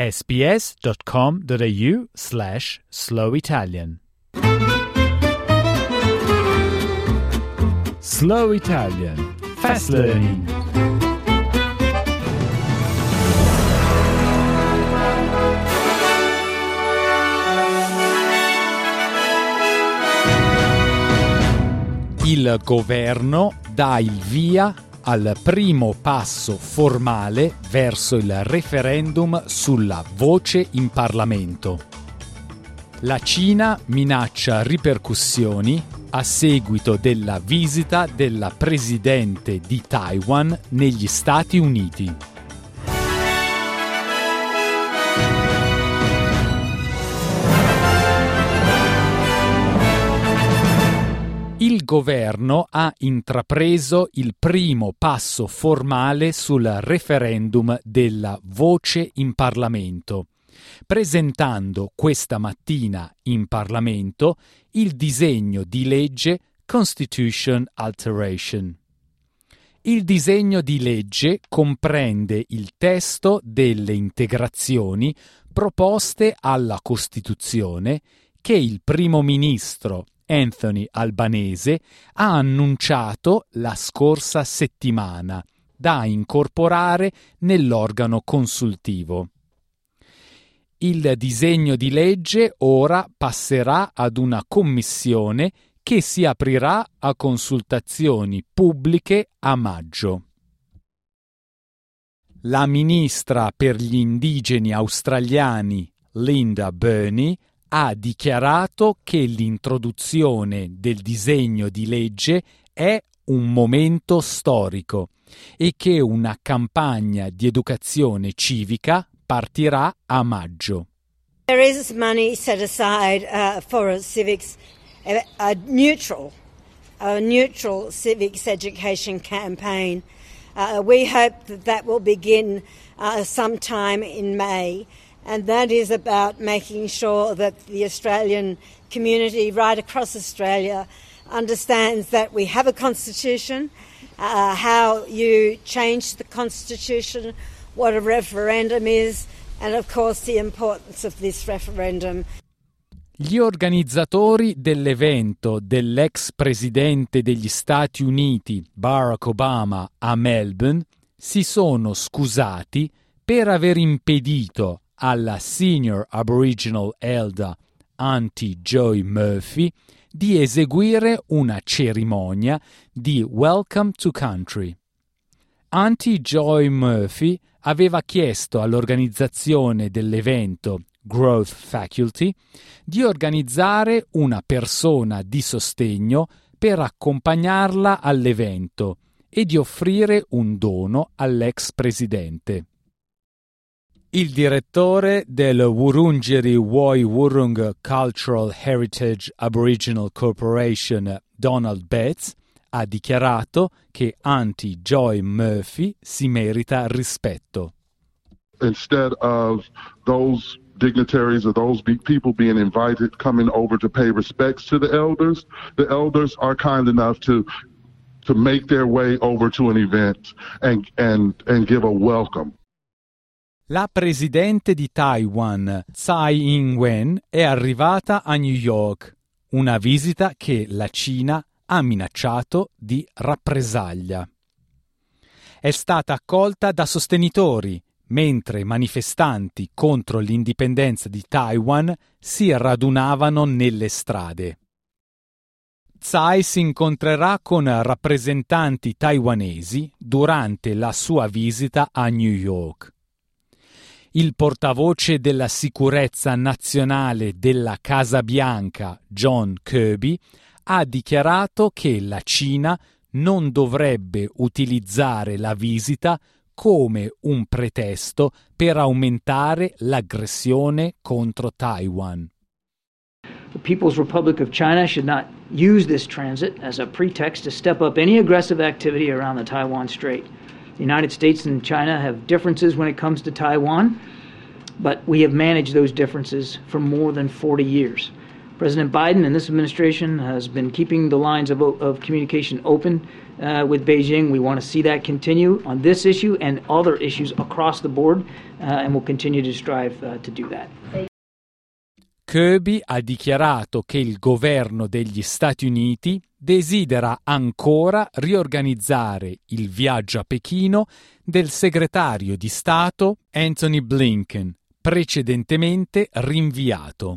sbs.com.au slash slow Italian. Slow Italian Fast Learning Il governo dà il via al primo passo formale verso il referendum sulla voce in Parlamento. La Cina minaccia ripercussioni a seguito della visita della presidente di Taiwan negli Stati Uniti. Il governo ha intrapreso il primo passo formale sul referendum della voce in Parlamento, presentando questa mattina in Parlamento il disegno di legge Constitution Alteration. Il disegno di legge comprende il testo delle integrazioni proposte alla Costituzione che il primo ministro Anthony Albanese ha annunciato la scorsa settimana da incorporare nell'organo consultivo. Il disegno di legge ora passerà ad una commissione che si aprirà a consultazioni pubbliche a maggio. La ministra per gli indigeni australiani Linda Burney ha dichiarato che l'introduzione del disegno di legge è un momento storico e che una campagna di educazione civica partirà a maggio. There is money set aside uh, for civics, a, a neutral, a neutral civics education campaign. Uh, we hope that that will begin uh, sometime in May. And that is about making sure that the Australian community right across Australia understands that we have a constitution, uh, how you change the constitution, what a referendum is, and of course the importance of this referendum. Gli organizzatori dell'evento dell'ex presidente degli Stati Uniti Barack Obama a Melbourne si sono scusati per aver impedito alla Senior Aboriginal Elder Auntie Joy Murphy di eseguire una cerimonia di Welcome to Country. Auntie Joy Murphy aveva chiesto all'organizzazione dell'evento Growth Faculty di organizzare una persona di sostegno per accompagnarla all'evento e di offrire un dono all'ex presidente. Il direttore del Wurundjeri Woi Wurrung Cultural Heritage Aboriginal Corporation, Donald Betts, ha dichiarato che Auntie Joy Murphy si merita rispetto. Instead of those dignitaries or those people being invited coming over to pay respects to the elders, the elders are kind enough to to make their way over to an event and and and give a welcome. La presidente di Taiwan, Tsai Ing-wen, è arrivata a New York, una visita che la Cina ha minacciato di rappresaglia. È stata accolta da sostenitori, mentre manifestanti contro l'indipendenza di Taiwan si radunavano nelle strade. Tsai si incontrerà con rappresentanti taiwanesi durante la sua visita a New York il portavoce della sicurezza nazionale della Casa Bianca, John Kirby, ha dichiarato che la Cina non dovrebbe utilizzare la visita come un pretesto per aumentare l'aggressione contro Taiwan. The People's Republic of China should not use this transit as a pretext to step up any aggressive activity around the Taiwan Strait. The United States and China have differences when it comes to Taiwan, but we have managed those differences for more than 40 years. President Biden and this administration has been keeping the lines of, of communication open uh, with Beijing. We want to see that continue on this issue and other issues across the board, uh, and we'll continue to strive uh, to do that. Kirby ha dichiarato che il governo degli Stati Uniti desidera ancora riorganizzare il viaggio a Pechino del segretario di Stato Anthony Blinken, precedentemente rinviato.